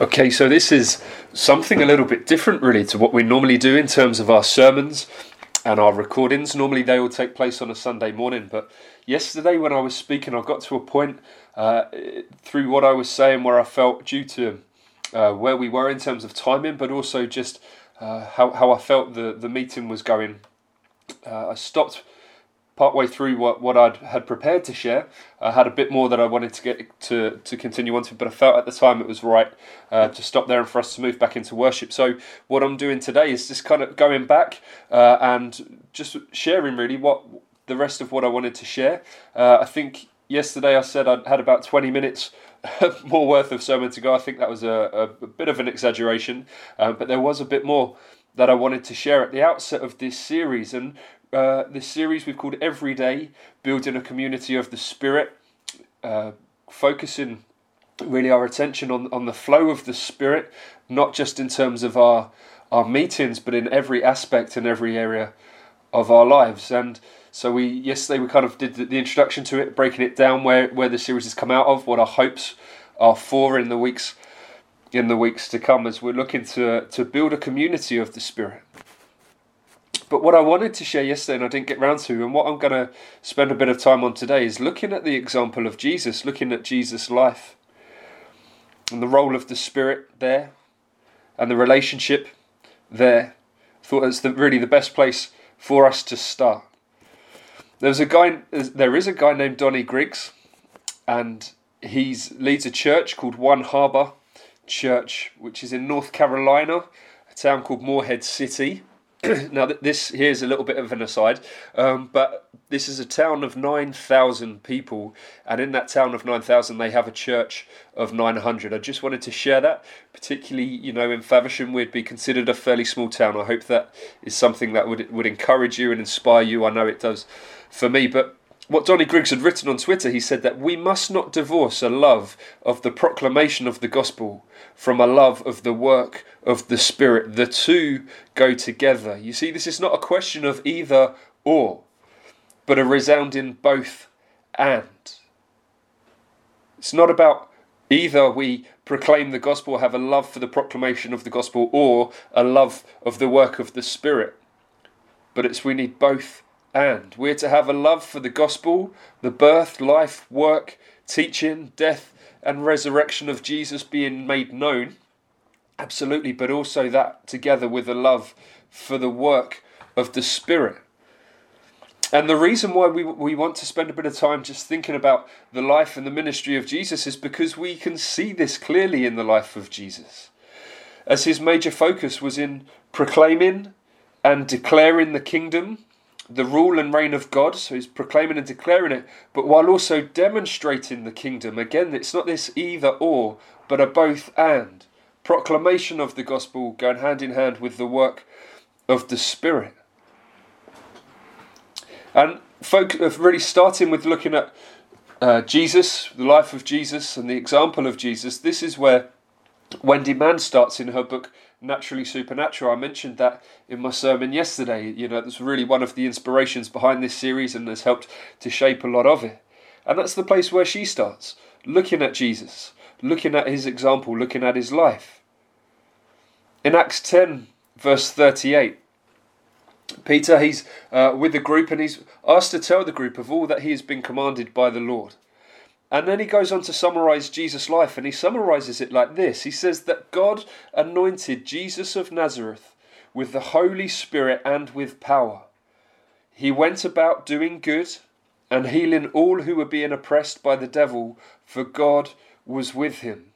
Okay, so this is something a little bit different, really, to what we normally do in terms of our sermons and our recordings. Normally, they all take place on a Sunday morning, but yesterday, when I was speaking, I got to a point uh, through what I was saying where I felt, due to uh, where we were in terms of timing, but also just uh, how, how I felt the, the meeting was going, uh, I stopped partway through what, what I had prepared to share. I had a bit more that I wanted to get to, to continue on to, but I felt at the time it was right uh, to stop there and for us to move back into worship. So, what I'm doing today is just kind of going back uh, and just sharing really what the rest of what I wanted to share. Uh, I think yesterday I said I had about 20 minutes more worth of sermon to go. I think that was a, a, bit of an exaggeration, uh, but there was a bit more that I wanted to share at the outset of this series. And uh, this series we've called Every Day Building a Community of the Spirit, uh, focusing really our attention on, on the flow of the Spirit, not just in terms of our, our meetings, but in every aspect and every area of our lives. And so we yesterday we kind of did the, the introduction to it, breaking it down where, where the series has come out of, what our hopes are for in the weeks in the weeks to come as we're looking to to build a community of the Spirit. But what I wanted to share yesterday and I didn't get round to, and what I'm going to spend a bit of time on today, is looking at the example of Jesus, looking at Jesus' life and the role of the Spirit there and the relationship there. I thought it's the, really the best place for us to start. There's a guy. There is a guy named Donnie Griggs, and he leads a church called One Harbour Church, which is in North Carolina, a town called Morehead City. now, this here's a little bit of an aside, um, but this is a town of 9,000 people, and in that town of 9,000, they have a church of 900. I just wanted to share that, particularly, you know, in Faversham, we'd be considered a fairly small town. I hope that is something that would, would encourage you and inspire you. I know it does for me, but what Donnie Griggs had written on Twitter, he said that we must not divorce a love of the proclamation of the gospel from a love of the work of the Spirit. The two go together. You see, this is not a question of either or, but a resounding both and. It's not about either we proclaim the gospel, have a love for the proclamation of the gospel, or a love of the work of the Spirit, but it's we need both and we're to have a love for the gospel, the birth, life, work, teaching, death, and resurrection of Jesus being made known. Absolutely, but also that together with a love for the work of the Spirit. And the reason why we, we want to spend a bit of time just thinking about the life and the ministry of Jesus is because we can see this clearly in the life of Jesus. As his major focus was in proclaiming and declaring the kingdom the rule and reign of God, so he's proclaiming and declaring it, but while also demonstrating the kingdom. Again, it's not this either or, but a both and. Proclamation of the gospel going hand in hand with the work of the Spirit. And folk, really starting with looking at uh, Jesus, the life of Jesus, and the example of Jesus, this is where Wendy Mann starts in her book naturally supernatural. I mentioned that in my sermon yesterday. You know, that's really one of the inspirations behind this series and has helped to shape a lot of it. And that's the place where she starts, looking at Jesus, looking at his example, looking at his life. In Acts 10, verse 38, Peter, he's uh, with the group and he's asked to tell the group of all that he has been commanded by the Lord. And then he goes on to summarize Jesus' life, and he summarizes it like this He says that God anointed Jesus of Nazareth with the Holy Spirit and with power. He went about doing good and healing all who were being oppressed by the devil, for God was with him.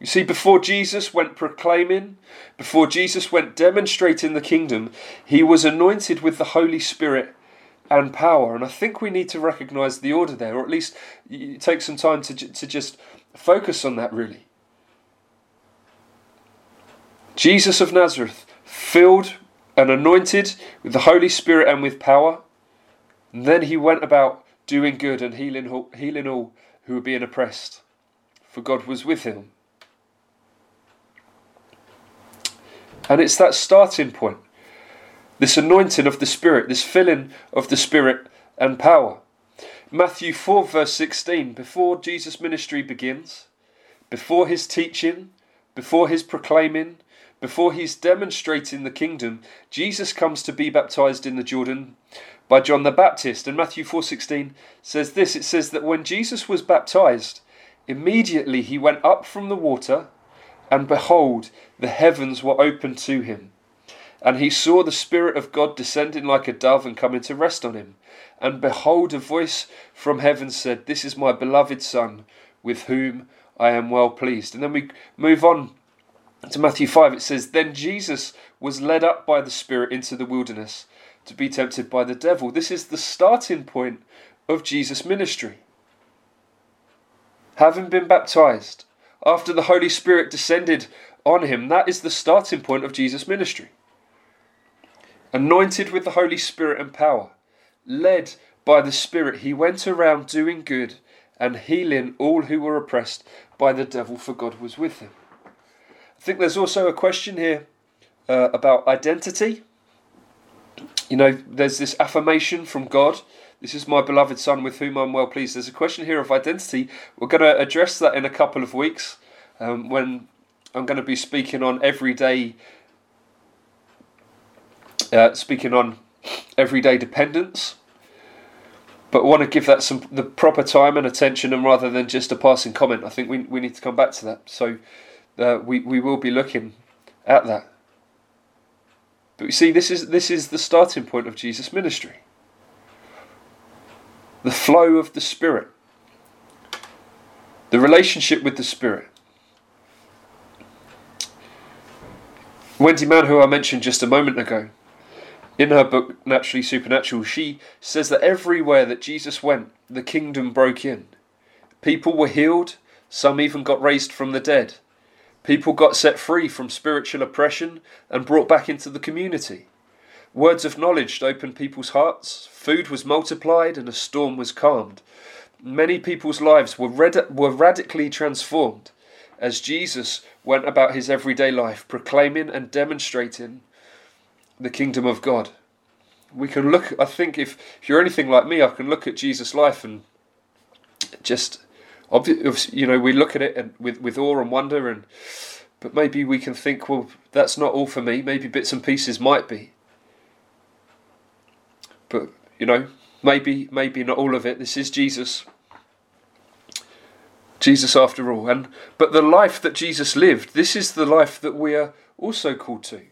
You see, before Jesus went proclaiming, before Jesus went demonstrating the kingdom, he was anointed with the Holy Spirit and power. And I think we need to recognize the order there, or at least take some time to, to just focus on that really. Jesus of Nazareth, filled and anointed with the Holy Spirit and with power. And then he went about doing good and healing, healing all who were being oppressed, for God was with him. And it's that starting point this anointing of the Spirit, this filling of the Spirit and power. Matthew 4, verse 16, before Jesus' ministry begins, before his teaching, before his proclaiming, before he's demonstrating the kingdom, Jesus comes to be baptized in the Jordan by John the Baptist. And Matthew 4:16 says this, it says that when Jesus was baptized, immediately he went up from the water, and behold, the heavens were opened to him. And he saw the Spirit of God descending like a dove and coming to rest on him. And behold, a voice from heaven said, This is my beloved Son, with whom I am well pleased. And then we move on to Matthew 5. It says, Then Jesus was led up by the Spirit into the wilderness to be tempted by the devil. This is the starting point of Jesus' ministry. Having been baptized, after the Holy Spirit descended on him, that is the starting point of Jesus' ministry. Anointed with the Holy Spirit and power, led by the Spirit, he went around doing good and healing all who were oppressed by the devil, for God was with him. I think there's also a question here uh, about identity. You know, there's this affirmation from God. This is my beloved Son with whom I'm well pleased. There's a question here of identity. We're going to address that in a couple of weeks um, when I'm going to be speaking on everyday, uh, speaking on everyday dependence but want to give that some the proper time and attention, and rather than just a passing comment, I think we we need to come back to that. So uh, we we will be looking at that. But you see, this is this is the starting point of Jesus' ministry. The flow of the Spirit, the relationship with the Spirit. Wendy Mann, who I mentioned just a moment ago, in her book Naturally Supernatural, she says that everywhere that Jesus went, the kingdom broke in. People were healed, some even got raised from the dead. People got set free from spiritual oppression and brought back into the community. Words of knowledge opened people's hearts, food was multiplied, and a storm was calmed. Many people's lives were, were radically transformed as Jesus went about his everyday life, proclaiming and demonstrating the kingdom of God. We can look, I think, if, if you're anything like me, I can look at Jesus' life and just, you know, we look at it and with, with awe and wonder, and but maybe we can think, well, that's not all for me. Maybe bits and pieces might be. But, you know, maybe, maybe not all of it. This is Jesus. Jesus after all. And but the life that Jesus lived, this is the life that we are also called to.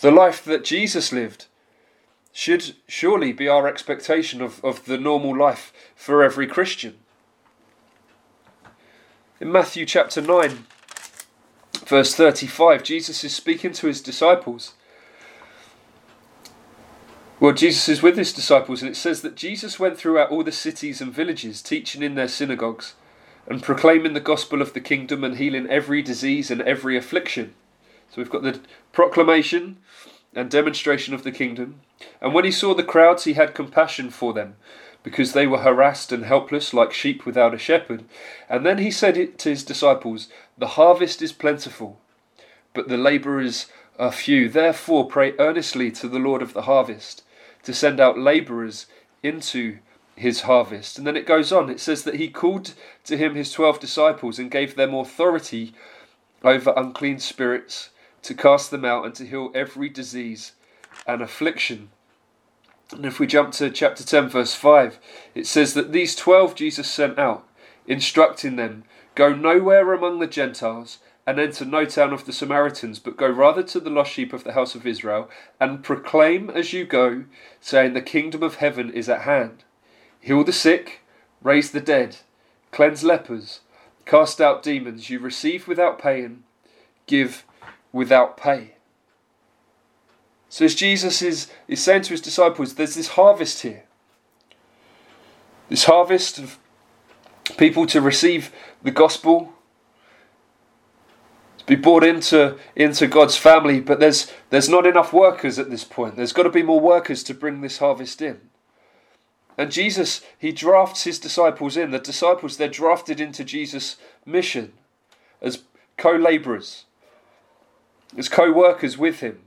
The life that Jesus lived should surely be our expectation of, of the normal life for every Christian. In Matthew chapter 9, verse 35, Jesus is speaking to his disciples. Well, Jesus is with his disciples, and it says that Jesus went throughout all the cities and villages, teaching in their synagogues, and proclaiming the gospel of the kingdom and healing every disease and every affliction. So we've got the proclamation and demonstration of the kingdom. And when he saw the crowds, he had compassion for them, because they were harassed and helpless like sheep without a shepherd. And then he said it to his disciples, The harvest is plentiful, but the labourers are few. Therefore, pray earnestly to the Lord of the harvest to send out labourers into his harvest. And then it goes on. It says that he called to him his twelve disciples and gave them authority over unclean spirits to cast them out and to heal every disease and affliction. And if we jump to chapter 10, verse 5, it says that these twelve Jesus sent out, instructing them, Go nowhere among the Gentiles and enter no town of the Samaritans, but go rather to the lost sheep of the house of Israel, and proclaim as you go, saying, The kingdom of heaven is at hand. Heal the sick, raise the dead, cleanse lepers, cast out demons. You receive without paying, give without pay. So, as Jesus is, is saying to his disciples, there's this harvest here. This harvest of people to receive the gospel, to be brought into, into God's family, but there's, there's not enough workers at this point. There's got to be more workers to bring this harvest in. And Jesus, he drafts his disciples in. The disciples, they're drafted into Jesus' mission as co laborers as co-workers with him.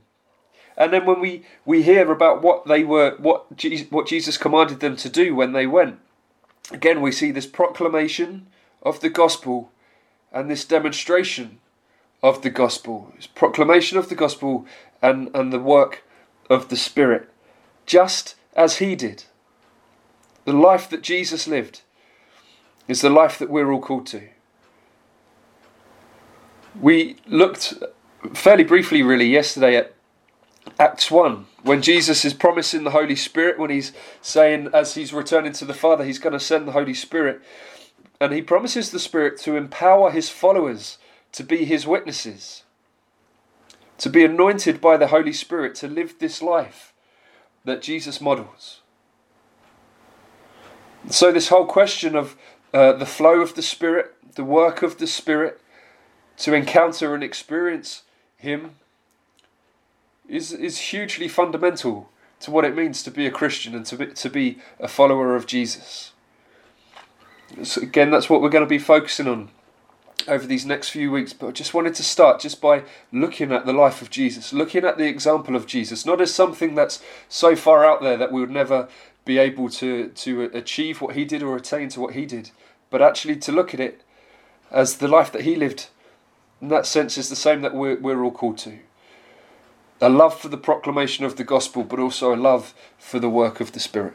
And then when we, we hear about what they were, what Jesus, what Jesus commanded them to do when they went, again we see this proclamation of the gospel and this demonstration of the gospel, this proclamation of the gospel and, and the work of the Spirit, just as he did. The life that Jesus lived is the life that we're all called to. We looked fairly briefly, really, yesterday at Acts 1, when Jesus is promising the Holy Spirit, when he's saying, as he's returning to the Father, he's going to send the Holy Spirit. And he promises the Spirit to empower his followers to be his witnesses, to be anointed by the Holy Spirit to live this life that Jesus models. So, this whole question of uh, the flow of the Spirit, the work of the Spirit, to encounter and experience Him is, is hugely fundamental to what it means to be a Christian and to be, to be a follower of Jesus. So again, that's what we're going to be focusing on over these next few weeks. But I just wanted to start just by looking at the life of Jesus, looking at the example of Jesus, not as something that's so far out there that we would never be able to, to achieve what he did or attain to what he did, but actually to look at it as the life that he lived. In that sense, is the same that we're, we're all called to a love for the proclamation of the gospel, but also a love for the work of the Spirit.